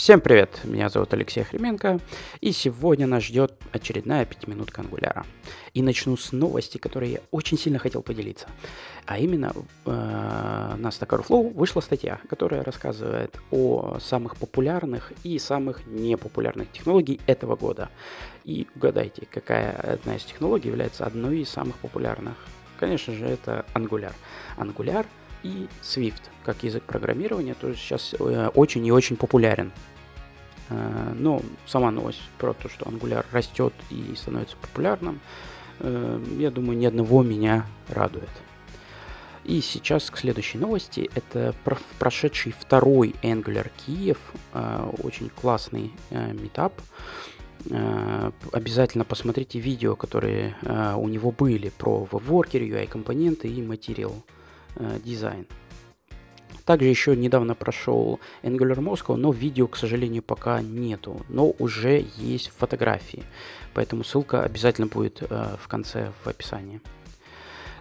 Всем привет, меня зовут Алексей Хременко, и сегодня нас ждет очередная пятиминутка ангуляра. И начну с новости, которой я очень сильно хотел поделиться. А именно, э, на Stack Overflow вышла статья, которая рассказывает о самых популярных и самых непопулярных технологий этого года. И угадайте, какая одна из технологий является одной из самых популярных. Конечно же, это Angular. Angular и Swift, как язык программирования, тоже сейчас э, очень и очень популярен. Э, но сама новость про то, что Angular растет и становится популярным, э, я думаю, ни одного меня радует. И сейчас к следующей новости. Это прошедший второй Angular Киев. Э, очень классный метап. Обязательно посмотрите видео, которые у него были про WebWorker, UI-компоненты и Material Design. Также еще недавно прошел Angular Moscow, но видео, к сожалению, пока нету. Но уже есть фотографии. Поэтому ссылка обязательно будет э, в конце в описании.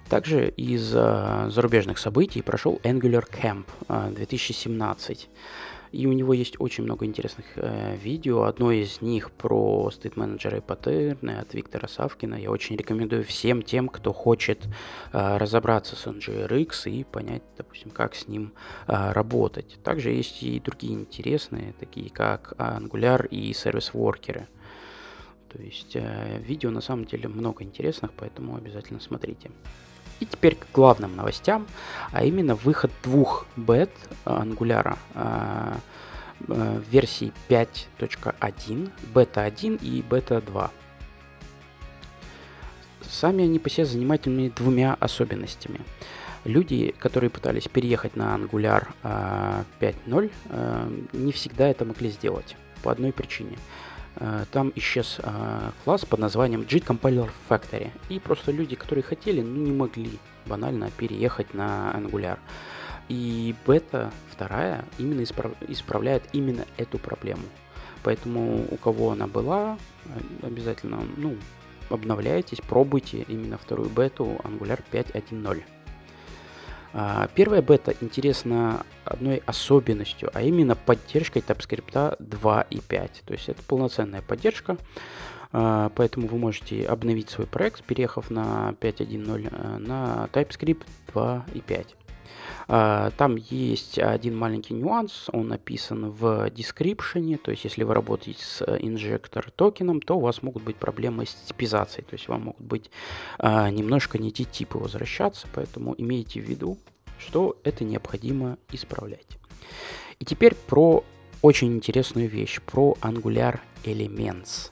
Также из э, зарубежных событий прошел Angular Camp э, 2017. И у него есть очень много интересных э, видео. Одно из них про стейт менеджера и паттерны от Виктора Савкина. Я очень рекомендую всем тем, кто хочет э, разобраться с NGRX и понять, допустим, как с ним э, работать. Также есть и другие интересные, такие как Angular и сервис-воркеры. То есть э, видео на самом деле много интересных, поэтому обязательно смотрите. И теперь к главным новостям, а именно выход двух бет Angular э, э, версии 5.1, бета 1 и бета 2. Сами они по себе занимательными двумя особенностями. Люди, которые пытались переехать на Angular 5.0, э, не всегда это могли сделать по одной причине – Э, там исчез э, класс под названием JIT Compiler Factory. И просто люди, которые хотели, ну, не могли банально переехать на Angular. И бета вторая именно исправ... исправляет именно эту проблему. Поэтому у кого она была, э, обязательно ну, обновляйтесь, пробуйте именно вторую бету Angular 5.1.0. А, первая бета интересна одной особенностью, а именно поддержкой TypeScript 2 и 5. То есть это полноценная поддержка, а, поэтому вы можете обновить свой проект, переехав на 5.1.0 э, на TypeScript 2 и 5. А, там есть один маленький нюанс, он написан в description, то есть если вы работаете с инжектор токеном, то у вас могут быть проблемы с типизацией, то есть вам могут быть а, немножко не те типы возвращаться, поэтому имейте в виду, что это необходимо исправлять. И теперь про очень интересную вещь, про Angular Elements.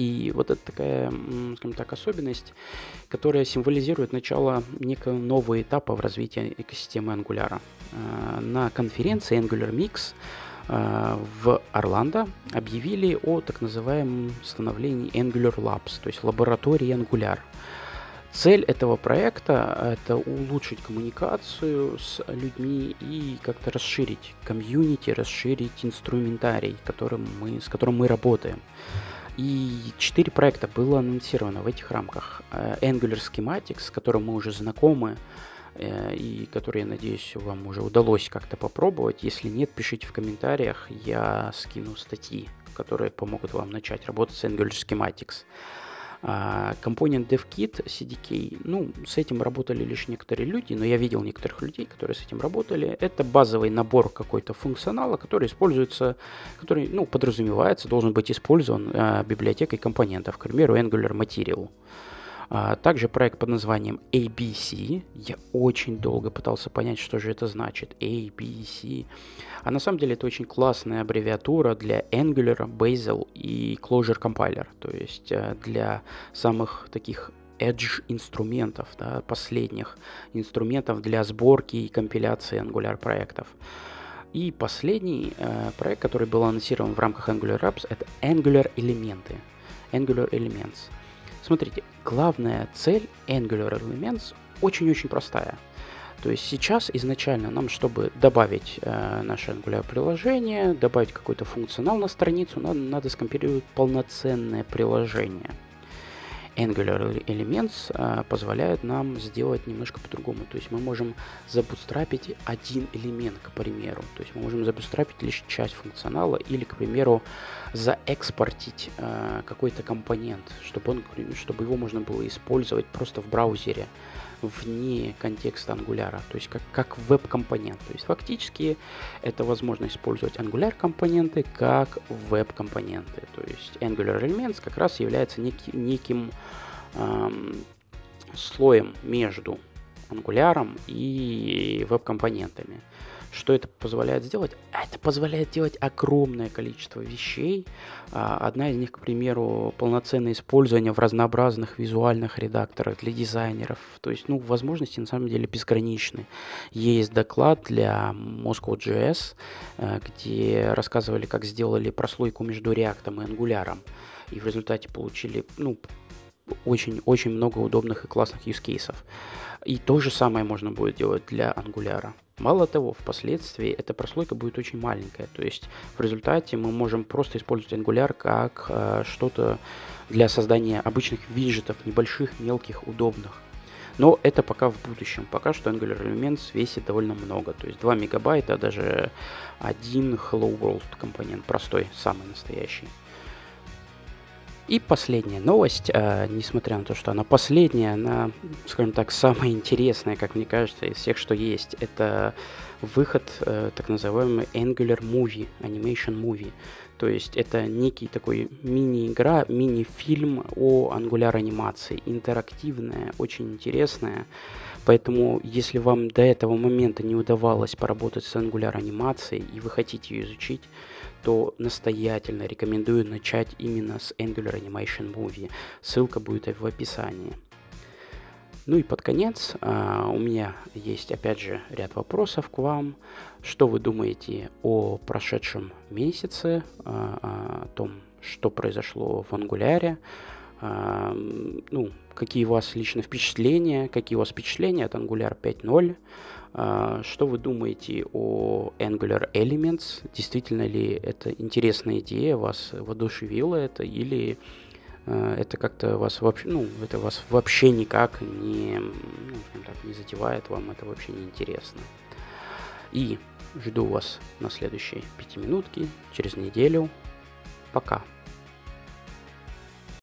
И вот это такая, скажем так, особенность, которая символизирует начало некого нового этапа в развитии экосистемы Angular. А, на конференции Angular Mix а, в Орландо объявили о так называемом становлении Angular Labs, то есть лаборатории Angular. Цель этого проекта – это улучшить коммуникацию с людьми и как-то расширить комьюнити, расширить инструментарий, которым мы, с которым мы работаем. И четыре проекта было анонсировано в этих рамках. Э, Angular Schematics, с которым мы уже знакомы, э, и который, я надеюсь, вам уже удалось как-то попробовать. Если нет, пишите в комментариях, я скину статьи, которые помогут вам начать работать с Angular Schematics. А, компонент DevKit CDK, ну, с этим работали лишь некоторые люди, но я видел некоторых людей, которые с этим работали. Это базовый набор какой-то функционала, который используется, который, ну, подразумевается, должен быть использован а, библиотекой компонентов, к примеру, Angular Material. Также проект под названием ABC. Я очень долго пытался понять, что же это значит. ABC. А на самом деле это очень классная аббревиатура для Angular, Bazel и Clojure Compiler. То есть э, для самых таких edge инструментов, да, последних инструментов для сборки и компиляции Angular проектов. И последний э, проект, который был анонсирован в рамках Angular Apps, это Angular элементы. Angular Elements. Смотрите, главная цель Angular Elements очень-очень простая. То есть сейчас изначально нам, чтобы добавить э, наше Angular приложение, добавить какой-то функционал на страницу, надо, надо скомпилировать полноценное приложение. Angular Elements а, позволяют нам сделать немножко по-другому. То есть мы можем забутстрапить один элемент, к примеру. То есть мы можем забутстрапить лишь часть функционала или, к примеру, заэкспортить а, какой-то компонент, чтобы, он, чтобы его можно было использовать просто в браузере вне контекста Angular, то есть как, как веб-компонент. То есть фактически это возможно использовать Angular компоненты как веб-компоненты. То есть Angular Elements как раз является неки, неким эм, слоем между Angular и веб-компонентами. Что это позволяет сделать? Это позволяет делать огромное количество вещей. А, одна из них, к примеру, полноценное использование в разнообразных визуальных редакторах для дизайнеров. То есть, ну, возможности на самом деле безграничны. Есть доклад для Moscow.js, э, где рассказывали, как сделали прослойку между React и Angular. И в результате получили, ну, очень-очень много удобных и классных cases. И то же самое можно будет делать для Angular. Мало того, впоследствии эта прослойка будет очень маленькая. То есть в результате мы можем просто использовать Angular как э, что-то для создания обычных виджетов, небольших, мелких, удобных. Но это пока в будущем. Пока что Angular Elements весит довольно много. То есть 2 мегабайта, даже один Hello World компонент, простой, самый настоящий. И последняя новость, э, несмотря на то, что она последняя, она, скажем так, самая интересная, как мне кажется, из всех, что есть. Это выход э, так называемый Angular Movie, Animation Movie. То есть это некий такой мини-игра, мини-фильм о Angular анимации, интерактивная, очень интересная. Поэтому, если вам до этого момента не удавалось поработать с Angular анимацией и вы хотите ее изучить, то настоятельно рекомендую начать именно с Angular Animation Movie. Ссылка будет в описании. Ну и под конец а, у меня есть опять же ряд вопросов к вам. Что вы думаете о прошедшем месяце, а, о том, что произошло в Ангуляре? А, ну, какие у вас лично впечатления, какие у вас впечатления от Angular 5.0? А, что вы думаете о Angular Elements? Действительно ли это интересная идея, вас воодушевило это, или а, это как-то вас вообще, ну, это вас вообще никак не, ну, так, не задевает, вам это вообще не интересно. И жду вас на следующей пятиминутке через неделю. Пока.